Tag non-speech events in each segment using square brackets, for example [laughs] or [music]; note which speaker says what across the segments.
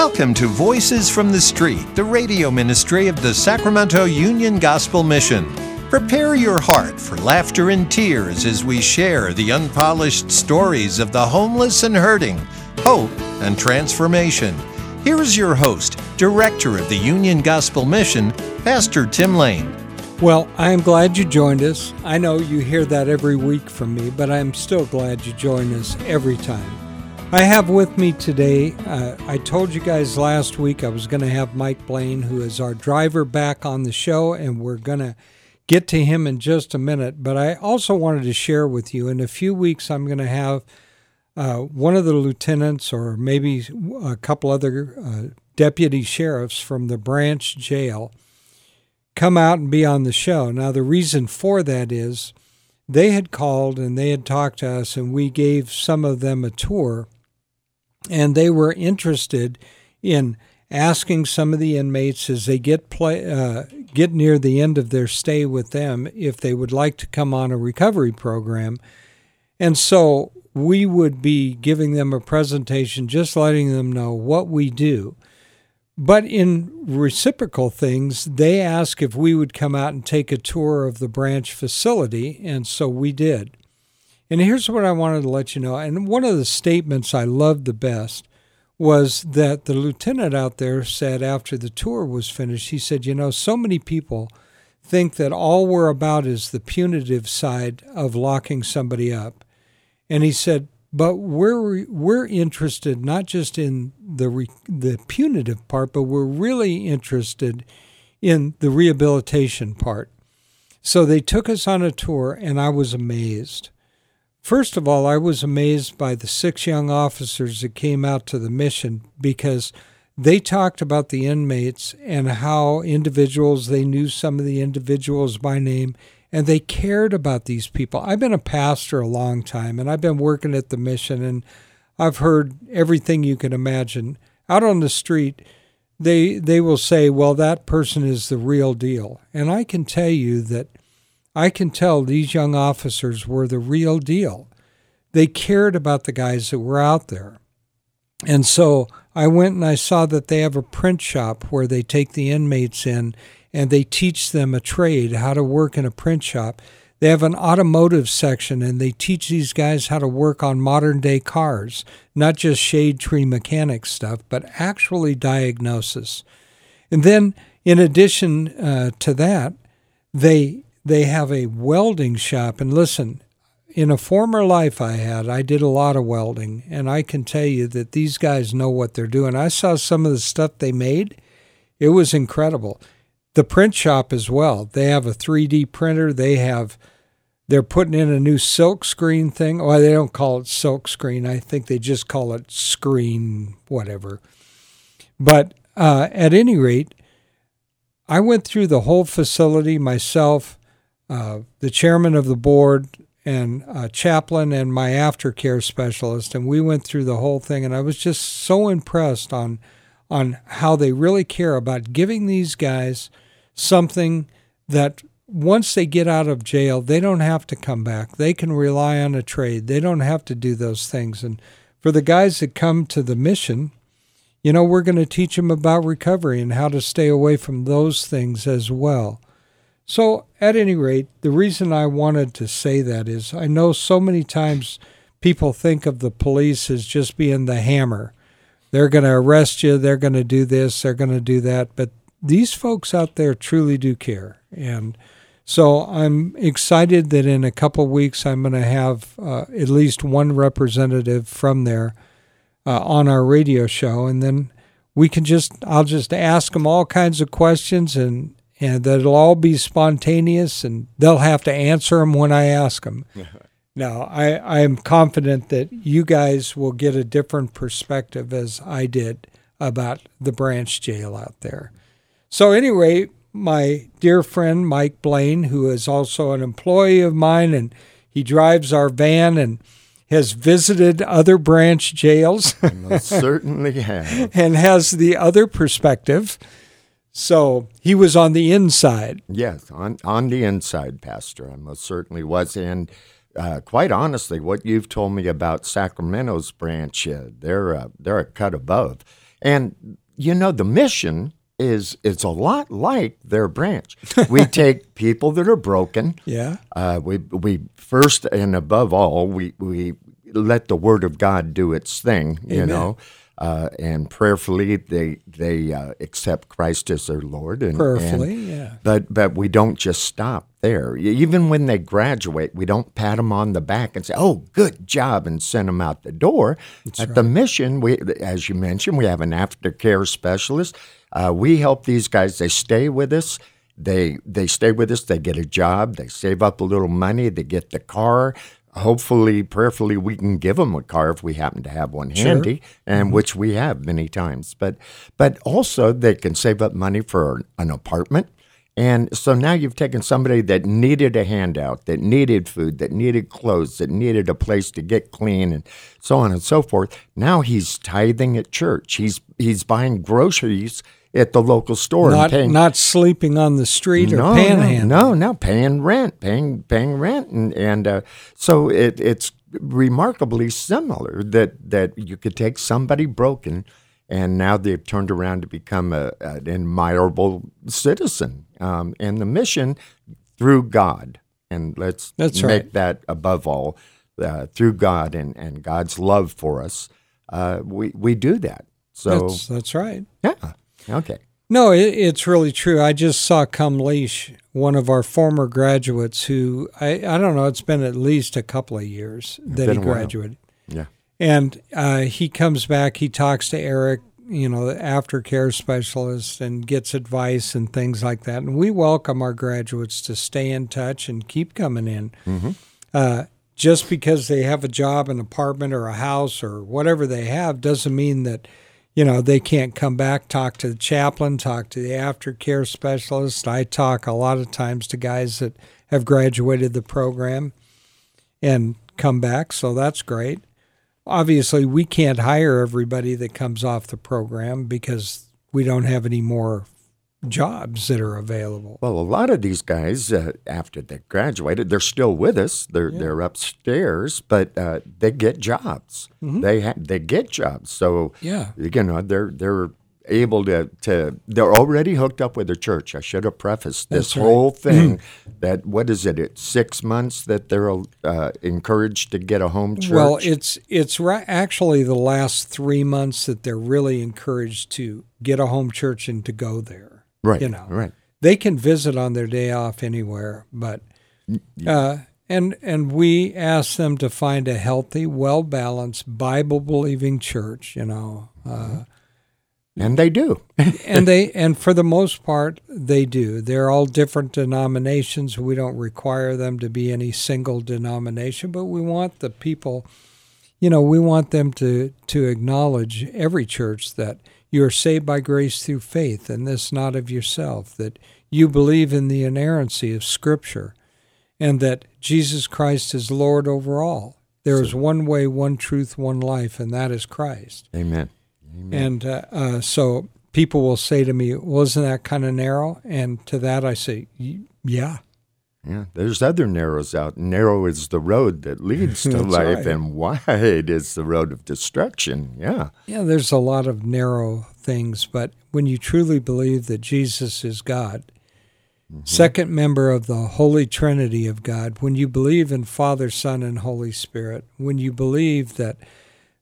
Speaker 1: Welcome to Voices from the Street, the radio ministry of the Sacramento Union Gospel Mission. Prepare your heart for laughter and tears as we share the unpolished stories of the homeless and hurting, hope and transformation. Here is your host, Director of the Union Gospel Mission, Pastor Tim Lane.
Speaker 2: Well, I am glad you joined us. I know you hear that every week from me, but I'm still glad you join us every time. I have with me today, uh, I told you guys last week I was going to have Mike Blain, who is our driver, back on the show, and we're going to get to him in just a minute. But I also wanted to share with you in a few weeks, I'm going to have uh, one of the lieutenants or maybe a couple other uh, deputy sheriffs from the branch jail come out and be on the show. Now, the reason for that is they had called and they had talked to us, and we gave some of them a tour and they were interested in asking some of the inmates as they get play, uh, get near the end of their stay with them if they would like to come on a recovery program. And so we would be giving them a presentation, just letting them know what we do. But in reciprocal things, they asked if we would come out and take a tour of the branch facility, and so we did. And here's what I wanted to let you know. And one of the statements I loved the best was that the lieutenant out there said after the tour was finished, he said, You know, so many people think that all we're about is the punitive side of locking somebody up. And he said, but we're we're interested not just in the the punitive part, but we're really interested in the rehabilitation part. So they took us on a tour, and I was amazed. First of all, I was amazed by the six young officers that came out to the mission because they talked about the inmates and how individuals, they knew some of the individuals by name, and they cared about these people. I've been a pastor a long time and I've been working at the mission, and I've heard everything you can imagine. Out on the street, they, they will say, well, that person is the real deal. And I can tell you that I can tell these young officers were the real deal. They cared about the guys that were out there. And so I went and I saw that they have a print shop where they take the inmates in and they teach them a trade, how to work in a print shop. They have an automotive section and they teach these guys how to work on modern day cars, not just shade tree mechanic stuff, but actually diagnosis. And then, in addition uh, to that, they they have a welding shop. And listen, in a former life I had, I did a lot of welding, and I can tell you that these guys know what they're doing. I saw some of the stuff they made, it was incredible. The print shop as well. They have a 3D printer. They have they're putting in a new silk screen thing. Oh, they don't call it silk screen. I think they just call it screen whatever. But uh, at any rate, I went through the whole facility myself uh, the chairman of the board and a chaplain and my aftercare specialist, and we went through the whole thing. And I was just so impressed on on how they really care about giving these guys something that once they get out of jail, they don't have to come back. They can rely on a trade. They don't have to do those things. And for the guys that come to the mission, you know, we're going to teach them about recovery and how to stay away from those things as well. So, at any rate, the reason I wanted to say that is I know so many times people think of the police as just being the hammer. They're going to arrest you, they're going to do this, they're going to do that. But these folks out there truly do care. And so I'm excited that in a couple weeks I'm going to have uh, at least one representative from there uh, on our radio show. And then we can just, I'll just ask them all kinds of questions and and that it'll all be spontaneous and they'll have to answer them when I ask them. [laughs] now, I, I am confident that you guys will get a different perspective as I did about the branch jail out there. So, anyway, my dear friend Mike Blain, who is also an employee of mine, and he drives our van and has visited other branch jails. [laughs]
Speaker 3: certainly have.
Speaker 2: and has the other perspective. So he was on the inside.
Speaker 3: Yes, on, on the inside, Pastor. I most certainly was. And uh, quite honestly, what you've told me about Sacramento's branch, uh, they're, uh, they're a cut above. And you know, the mission is it's a lot like their branch. [laughs] We take people that are broken.
Speaker 2: Yeah.
Speaker 3: Uh, we we first and above all we we let the Word of God do its thing. You
Speaker 2: Amen.
Speaker 3: know. Uh, and prayerfully, they they uh, accept Christ as their Lord. And,
Speaker 2: Prayerfully,
Speaker 3: and-
Speaker 2: yeah.
Speaker 3: But but we don't just stop there. Even when they graduate, we don't pat them on the back and say, "Oh, good job," and send them out the door. At the mission, we, as you mentioned, we have an aftercare specialist. Uh, we help these guys. They stay with us. They they stay with us. They get a job. They save up a little money. They get the car. Hopefully, prayerfully, we can give them a car if we happen to have one handy, and mm-hmm. which we have many times. But but also they can save up money for an apartment. And so now you've taken somebody that needed a handout, that needed food, that needed clothes, that needed a place to get clean, and so on and so forth. Now he's tithing at church. He's he's buying groceries at the local store
Speaker 2: Not
Speaker 3: and paying
Speaker 2: not sleeping on the street or
Speaker 3: no,
Speaker 2: panhandling.
Speaker 3: No, no, no, paying rent, paying paying rent, and and uh, so it, it's remarkably similar that that you could take somebody broken, and now they've turned around to become a, an admirable citizen, um, and the mission through God, and let's
Speaker 2: That's
Speaker 3: make
Speaker 2: right.
Speaker 3: that above all uh, through God and and God's love for us. Uh, we we do that. So
Speaker 2: That's that's right.
Speaker 3: yeah, okay.
Speaker 2: No, it, it's really true. I just saw Come Leash, one of our former graduates who I, I don't know, it's been at least a couple of years that he graduated.
Speaker 3: Yeah.
Speaker 2: And uh, he comes back, he talks to Eric, you know, the aftercare specialist, and gets advice and things like that. And we welcome our graduates to stay in touch and keep coming in. Uh, just because they have a job, an apartment, or a house, or whatever they have, doesn't mean that, you know, they can't come back, talk to the chaplain, talk to the aftercare specialist. I talk a lot of times to guys that have graduated the program and come back, so that's great obviously we can't hire everybody that comes off the program because we don't have any more jobs that are available.
Speaker 3: Well, a lot of these guys, uh, after they graduated, they're still with us. They're they're upstairs, but uh, they get jobs. They ha- they get jobs. So
Speaker 2: Mm-hmm. Yeah.
Speaker 3: you know they're they're able to to they're already hooked up with their church. I should have prefaced this
Speaker 2: right. Mm-hmm.
Speaker 3: whole thing that what is it? It's six months that they're uh, encouraged to get a home church.
Speaker 2: Well, it's it's actually the last three months that they're really encouraged to get a home church and to go there.
Speaker 3: Right,
Speaker 2: you know.
Speaker 3: right.
Speaker 2: They can visit on their day off anywhere, but uh, and and we ask them to find a healthy, well balanced, Bible believing church. You know, uh,
Speaker 3: And they do. [laughs]
Speaker 2: and they and for the most part they do they're all different denominations we don't require them to be any single denomination but we want the people you know we want them to to acknowledge every church that you are saved by grace through faith and this not of yourself that you believe in the inerrancy of scripture and that Jesus Christ is Lord over all there is one way one truth one life and that is Christ
Speaker 3: Amen. Amen.
Speaker 2: and uh, uh, so people will say to me, well, isn't that kind of narrow? And to that I say, yeah.
Speaker 3: Yeah, there's other narrows out. Narrow is the road that leads to [laughs] life,
Speaker 2: right.
Speaker 3: and wide is the road of destruction. Yeah,
Speaker 2: Yeah, there's a lot of narrow things, but when you truly believe that Jesus is God, mm-hmm. second member of the Holy Trinity of God, when you believe in Father, Son, and Holy Spirit, when you believe that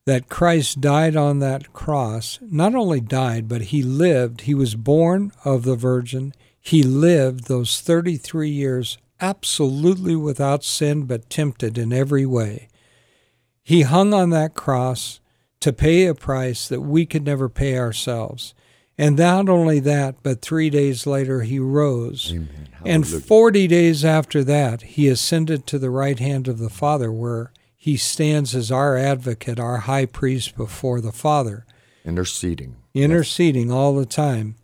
Speaker 2: that Christ died on that cross, not only died, but he lived, he was born of the Virgin, he lived those 33 years absolutely without sin, but tempted in every way. He hung on that cross to pay a price that we could never pay ourselves. And not only that, but three days later he rose. And 40 days after that, he ascended to the right hand of the Father, where he stands as our advocate, our high priest before the Father
Speaker 3: interceding.
Speaker 2: interceding all the time.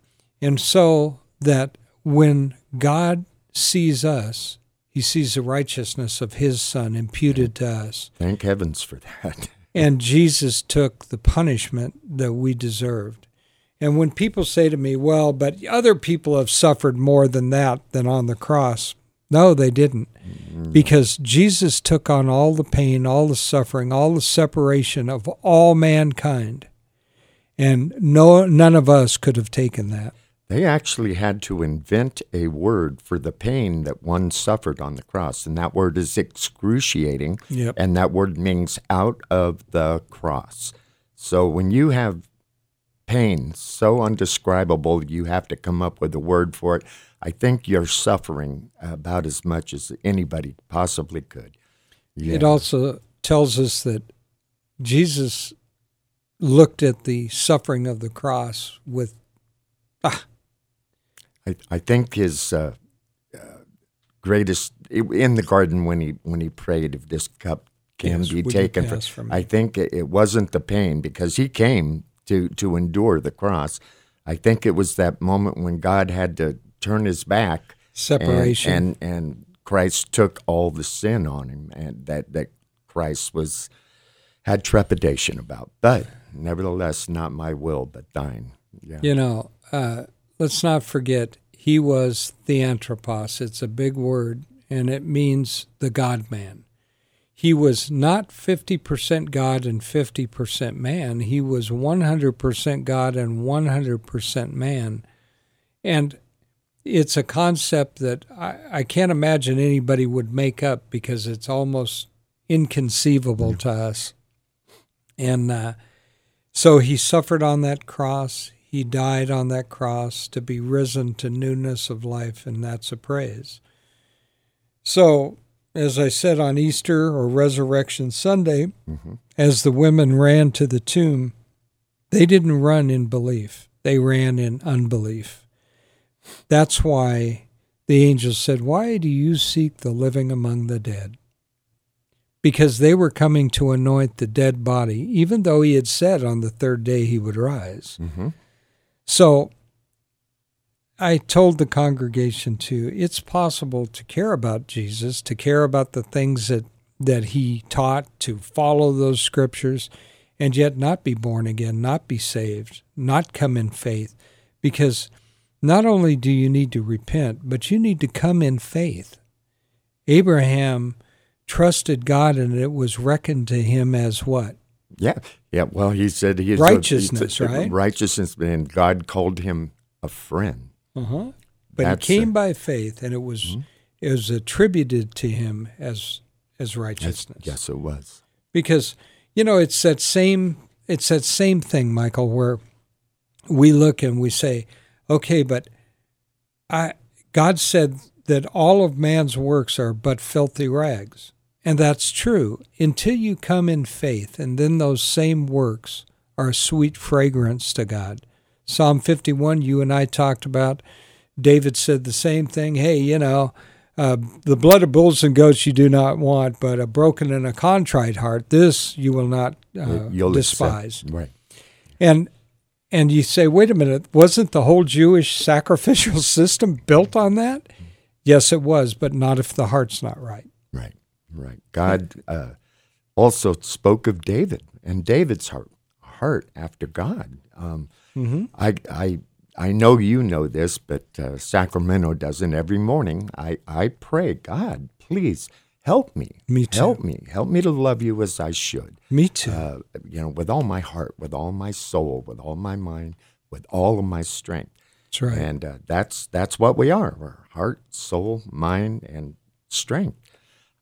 Speaker 2: And so that when God sees us, he sees the righteousness of his Son imputed to us.
Speaker 3: Thank heavens for that. [laughs]
Speaker 2: And Jesus took the punishment that we deserved. And when people say to me, well, but other people have suffered more than that than on the cross, no, they didn't. Mm. Because Jesus took on all the pain, all the suffering, all the separation of all mankind. And no, none of us could have taken that.
Speaker 3: They actually had to invent a word for the pain that one suffered on the cross, and that word is excruciating.
Speaker 2: Yep.
Speaker 3: And that word means out of the cross. So when you have pain so undescribable, you have to come up with a word for it. I think you're suffering about as much as anybody possibly could.
Speaker 2: It also tells us that Jesus looked at the suffering of the cross with ah,
Speaker 3: I, I think his uh, uh, greatest in the garden when he when he prayed, if this cup can
Speaker 2: Yes,
Speaker 3: be taken from,
Speaker 2: from me?
Speaker 3: I think it, it wasn't the pain because he came to to endure the cross. I think it was that moment when God had to turn his back and-
Speaker 2: separation.
Speaker 3: and and, Christ took all the sin on him, and that that Christ was had trepidation about. But nevertheless, not my will, but thine. Yeah.
Speaker 2: You know, uh, let's not forget he was theanthropos. It's a big word, and it means the God man. He was not 50% God and 50% man. He was 100% God and 100% man. And it's a concept that I, I can't imagine anybody would make up because it's almost inconceivable to us. And uh, so he suffered on that cross. He died on that cross to be risen to newness of life, and that's a praise. So, as I said on Easter or Resurrection Sunday, as the women ran to the tomb, they didn't run in belief, they ran in unbelief. That's why the angel said, Why do you seek the living among the dead? Because they were coming to anoint the dead body, even though he had said on the third day he would rise.
Speaker 3: hmm
Speaker 2: So I told the congregation too, it's possible to care about Jesus, to care about the things that, that he taught, to follow those scriptures, and yet not be born again, not be saved, not come in faith. Because not only do you need to repent, but you need to come in faith. Abraham trusted God and it was reckoned to him as what?
Speaker 3: Yeah, yeah. Well, he said he is
Speaker 2: Righteousness,
Speaker 3: he's a-
Speaker 2: right?
Speaker 3: Righteousness, and God called him a friend.
Speaker 2: Uh-huh. But
Speaker 3: That's
Speaker 2: he came
Speaker 3: it.
Speaker 2: by faith, and it was it was attributed to him as as righteousness.
Speaker 3: Yes, it was.
Speaker 2: Because you know it's that same it's that same thing, Michael, where we look and we say, okay, but I God said that all of man's works are but filthy rags. And that's true until you come in faith, and then those same works are a sweet fragrance to God. Psalm 51, you and I talked about. David said the same thing. Hey, you know, uh, the blood of bulls and goats you do not want, but a broken and a contrite heart, this you will not uh, despise.
Speaker 3: accept. Right.
Speaker 2: And and you say, wait a minute, wasn't the whole Jewish sacrificial [laughs] system built on that? Yes, it was, but not if the heart's not right.
Speaker 3: Right. God uh, also spoke of David and David's heart, heart after God. Um,
Speaker 2: Mm-hmm.
Speaker 3: I, I, I know you know this, but uh, Sacramento doesn't. Every morning, I, I pray, God, please help me.
Speaker 2: Me too.
Speaker 3: Help me. Help me to love you as I should.
Speaker 2: Me too.
Speaker 3: Uh, you know, with all my heart, with all my soul, with all my mind, with all of my strength.
Speaker 2: That's right.
Speaker 3: And uh, that's that's what we are: We're heart, soul, mind, and strength.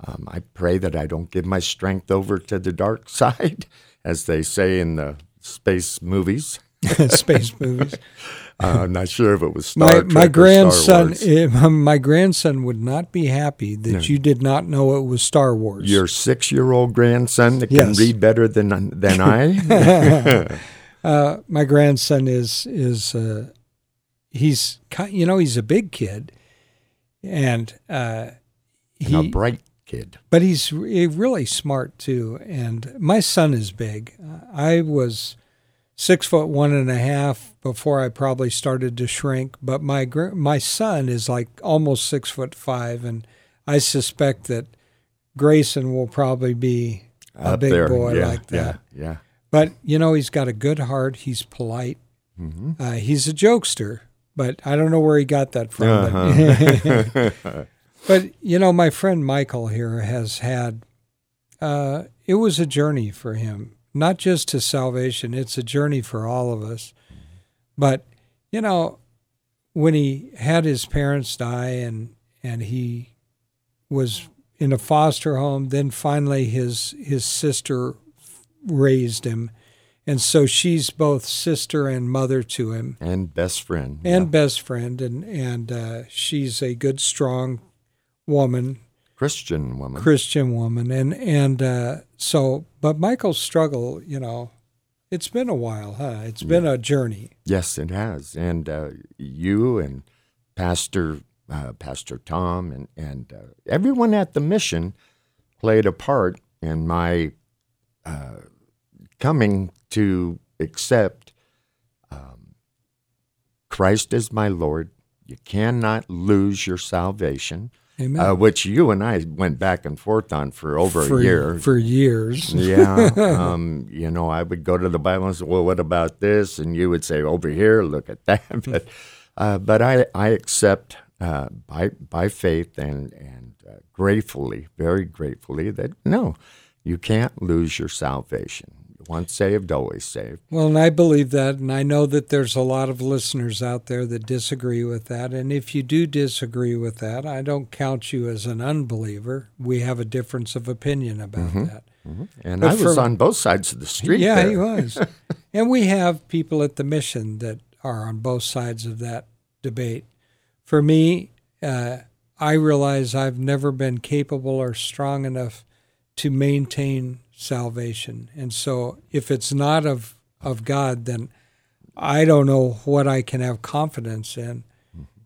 Speaker 3: Um, I pray that I don't give my strength over to the dark [laughs] side, as they say in the space movies. [laughs]
Speaker 2: Space movies.
Speaker 3: Uh, [laughs] I'm not sure if it was Star
Speaker 2: my
Speaker 3: Trek
Speaker 2: my grandson,
Speaker 3: Wars.
Speaker 2: eh, my grandson would not be happy that you did not know it was Star Wars.
Speaker 3: Your six-year-old grandson that can
Speaker 2: Yes.
Speaker 3: read better than than I.
Speaker 2: uh, my grandson is is uh, he's you know he's a big kid, and uh,
Speaker 3: and a
Speaker 2: he
Speaker 3: bright kid.
Speaker 2: but he's really smart too. And my son is big. I was six foot one and a half before I probably started to shrink, but my my son is like almost six foot five, and I suspect that Grayson will probably be a
Speaker 3: Up
Speaker 2: big
Speaker 3: there.
Speaker 2: boy
Speaker 3: yeah,
Speaker 2: like that.
Speaker 3: Yeah, yeah.
Speaker 2: But you know, he's got a good heart. He's polite. Uh, he's a jokester, but I don't know where he got that from.
Speaker 3: Uh-huh. [laughs] [laughs]
Speaker 2: But you know, my friend Michael here has had. Uh, it was a journey for him not just to salvation, it's a journey for all of us. But, you know, when he had his parents die and, and he was in a foster home, then finally his, his sister raised him. And so she's both sister and mother to him,
Speaker 3: And best friend.
Speaker 2: and
Speaker 3: yeah.
Speaker 2: best friend, and and uh, she's a good, strong woman,
Speaker 3: Christian woman.
Speaker 2: Christian woman, and and uh, so, but Michael's struggle, you know, it's been a while, huh? It's been a journey.
Speaker 3: Yes, it has. And uh, you and Pastor uh, Pastor Tom and and uh, everyone at the mission played a part in my uh, coming to accept um, Christ as my Lord. You cannot lose your salvation. Uh, which you and I went back and forth on for over
Speaker 2: for
Speaker 3: a year.
Speaker 2: for years.
Speaker 3: Yeah. [laughs] um, you know, I would go to the Bible and say, well, what about this? And you would say, over here, look at that. [laughs] but uh, but I, I accept uh, by, by faith and, and uh, gratefully, very gratefully, that no, you can't lose your salvation. Once saved, always saved.
Speaker 2: Well, and I believe that, and I know that there's a lot of listeners out there that disagree with that. And if you do disagree with that, I don't count you as an unbeliever. We have a difference of opinion about that.
Speaker 3: And
Speaker 2: But
Speaker 3: I was
Speaker 2: for-
Speaker 3: on both sides of the street.
Speaker 2: Yeah,
Speaker 3: there.
Speaker 2: he was. [laughs] and we have people at the mission that are on both sides of that debate. For me, uh, I realize I've never been capable or strong enough to maintain salvation. And so if it's not of, of God, then I don't know what I can have confidence in.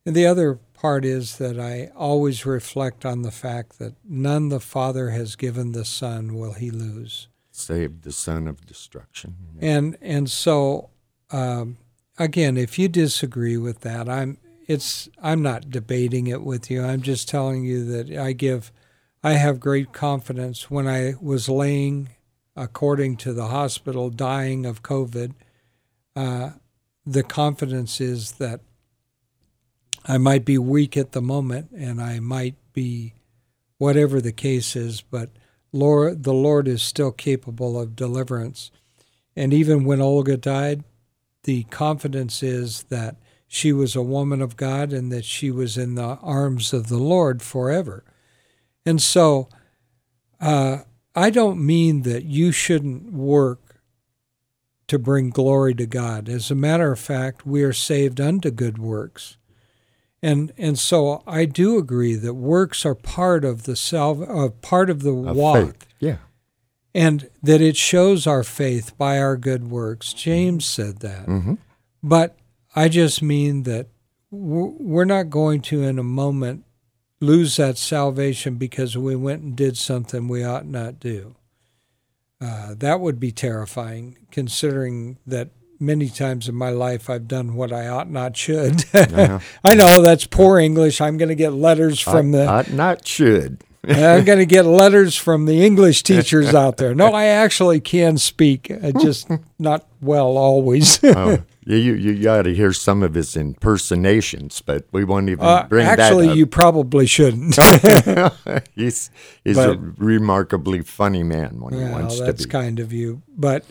Speaker 2: And the other part is that I always reflect on the fact that none the Father has given the Son will he lose.
Speaker 3: Save the son of destruction.
Speaker 2: And and so um, again, if you disagree with that, I'm it's I'm not debating it with you. I'm just telling you that I give I have great confidence when I was laying according to the hospital dying of COVID. Uh, the confidence is that I might be weak at the moment and I might be whatever the case is, but Lord, the Lord is still capable of deliverance. And even when Olga died, the confidence is that she was a woman of God and that she was in the arms of the Lord forever. And so uh, I don't mean that you shouldn't work to bring glory to God. As a matter of fact, we are saved unto good works. And and so I do agree that works are part of the salve, uh, part of the
Speaker 3: Of
Speaker 2: walk
Speaker 3: faith. Yeah.
Speaker 2: and that it shows our faith by our good works. James said that.
Speaker 3: Mhm.
Speaker 2: But I just mean that we're not going to, in a moment, lose that salvation because we went and did something we ought not do. Uh, that would be terrifying, considering that many times in my life I've done what I ought not should. [laughs] I know that's poor English. I'm going to get letters from the.
Speaker 3: Uh, not should.
Speaker 2: I'm going to get letters from the English [laughs] teachers out there. No, I actually can speak, uh, just [laughs] not well always.
Speaker 3: oh, [laughs] you you, you got to hear some of his impersonations, but we won't even
Speaker 2: Uh,
Speaker 3: bring
Speaker 2: actually,
Speaker 3: that up.
Speaker 2: Actually, you probably shouldn't.
Speaker 3: he's he's a remarkably funny man when he wants to
Speaker 2: that's kind of you. But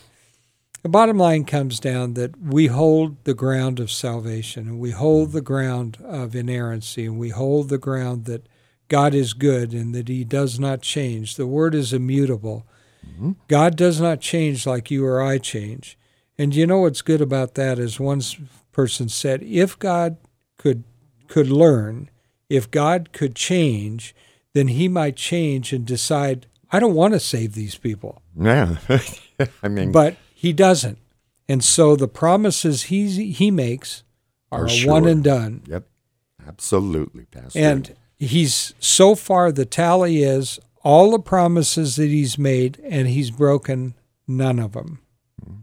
Speaker 2: the bottom line comes down that we hold the ground of salvation, and we hold the ground of inerrancy, and we hold the ground that God is good and that He does not change. The Word is immutable. Mm-hmm. God does not change like you or I change. And you know what's good about that is one person said, if God could could learn, if God could change, then He might change and decide, I don't want to save these people
Speaker 3: Yeah, [laughs] I mean,
Speaker 2: but he doesn't. And so the promises he he makes are,
Speaker 3: Are
Speaker 2: a one and done.
Speaker 3: yep, absolutely, Pastor.
Speaker 2: And he's so far the tally is all the promises that he's made and he's broken none of them. Mm-hmm.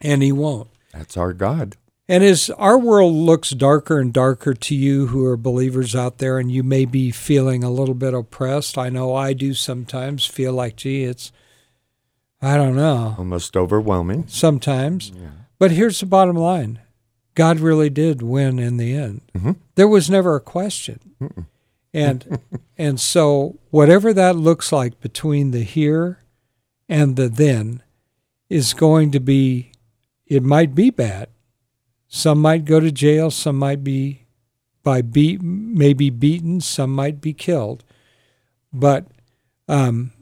Speaker 2: And he won't.
Speaker 3: that's our God.
Speaker 2: And as our world looks darker and darker to you who are believers out there, and you may be feeling a little bit oppressed, I know I do sometimes feel like, gee, it's, I don't know.
Speaker 3: Almost overwhelming.
Speaker 2: sometimes. Yeah. But here's the bottom line God really did win in the end. Mm-hmm. There was never a question. And [laughs] and so whatever that looks like between the here and the then is going to be, it might be bad. Some might go to jail, some might be by beat, maybe beaten, some might be killed. But um,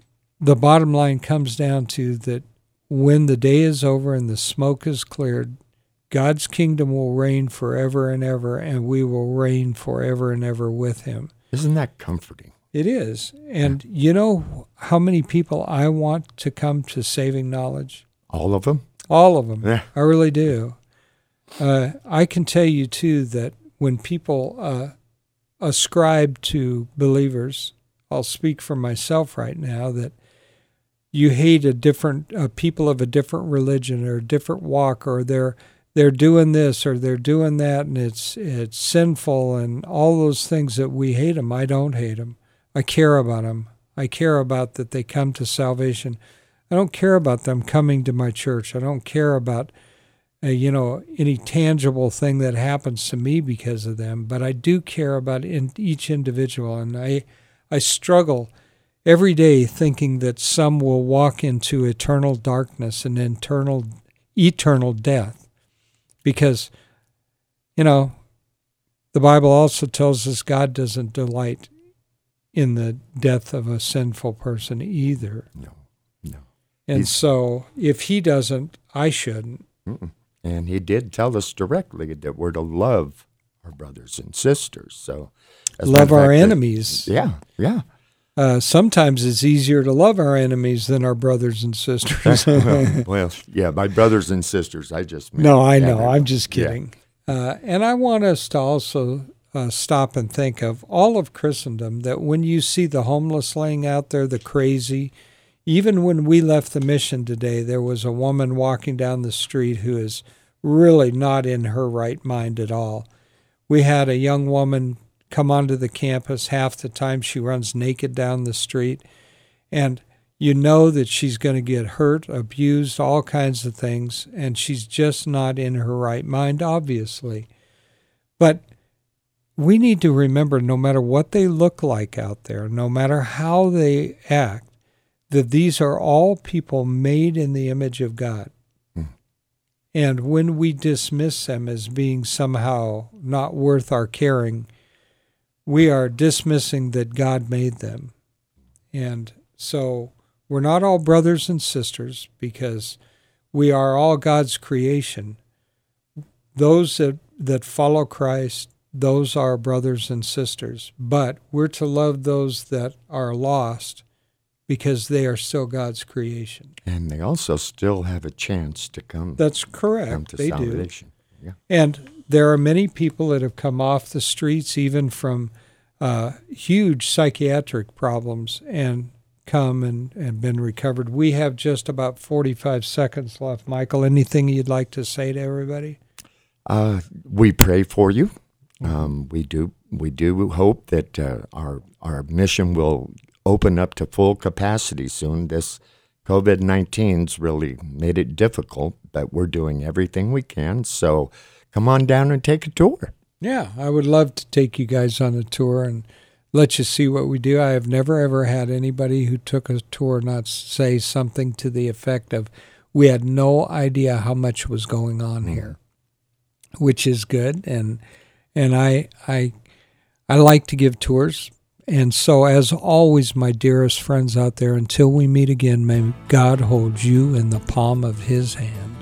Speaker 2: the bottom line comes down to that when the day is over and the smoke is cleared, God's kingdom will reign forever and ever, and we will reign forever and ever with Him.
Speaker 3: Isn't that comforting?
Speaker 2: It is. And you know how many people I want to come to saving knowledge?
Speaker 3: All of them?
Speaker 2: All of them.
Speaker 3: Yeah.
Speaker 2: I really do. Uh, I can tell you, too, that when people uh, ascribe to believers, I'll speak for myself right now, that you hate a different uh, people of a different religion or a different walk or they're they're doing this or they're doing that and it's it's sinful and all those things that we hate them i don't hate them i care about them i care about that they come to salvation. I don't care about them coming to my church. I don't care about uh, you know any tangible thing that happens to me because of them but i do care about in each individual. And i i struggle every day thinking that some will walk into eternal darkness and eternal eternal death because you know the bible also tells us god doesn't delight in the death of a sinful person either
Speaker 3: No, no.
Speaker 2: and
Speaker 3: He's-
Speaker 2: so if he doesn't i shouldn't
Speaker 3: Mm-mm. And he did tell us directly that we're to love our brothers and sisters. So,
Speaker 2: love our
Speaker 3: fact, that-
Speaker 2: enemies
Speaker 3: Yeah, yeah.
Speaker 2: Uh, sometimes it's easier to love our enemies than our brothers and sisters [laughs] [laughs]
Speaker 3: well, yeah, my brothers and sisters. I just
Speaker 2: No, I know. I'm just
Speaker 3: yeah.
Speaker 2: kidding. Uh, and I want us to also uh, stop and think of all of Christendom that when you see the homeless laying out there, the crazy, even when we left the mission today, there was a woman walking down the street who is really not in her right mind at all. We had a young woman come onto the campus. Half the time she runs naked down the street. And you know that she's going to get hurt, abused, all kinds of things, and she's just not in her right mind, obviously. But we need to remember no matter what they look like out there, no matter how they act, that these are all people made in the image of God.
Speaker 3: Hmm.
Speaker 2: And when we dismiss them as being somehow not worth our caring, we are dismissing that God made them. And so we're not all brothers and sisters because we are all God's creation. Those that, that follow Christ, those are brothers and sisters. But we're to love those that are lost because they are still God's creation.
Speaker 3: And they also still have a chance to come,
Speaker 2: That's
Speaker 3: come
Speaker 2: correct.
Speaker 3: to
Speaker 2: They do.
Speaker 3: Yeah.
Speaker 2: And there are many people that have come off the streets, even from uh, huge psychiatric problems, and come and, and been recovered. We have just about 45 seconds left. Michael, anything you'd like to say to everybody?
Speaker 3: Uh, we pray for you. Um, we do. We do hope that uh, our our mission will open up to full capacity soon. This COVID 19's really made it difficult, but we're doing everything we can. So come on down and take a tour.
Speaker 2: Yeah, I would love to take you guys on a tour and let you see what we do. I have never ever had anybody who took a tour not say something to the effect of, "We had no idea how much was going on mm. here," which is good. And and I I I like to give tours. And so, as always, my dearest friends out there, until we meet again, may God hold you in the palm of His hand.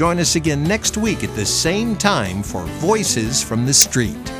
Speaker 1: Join us again next week at the same time for Voices from the Street.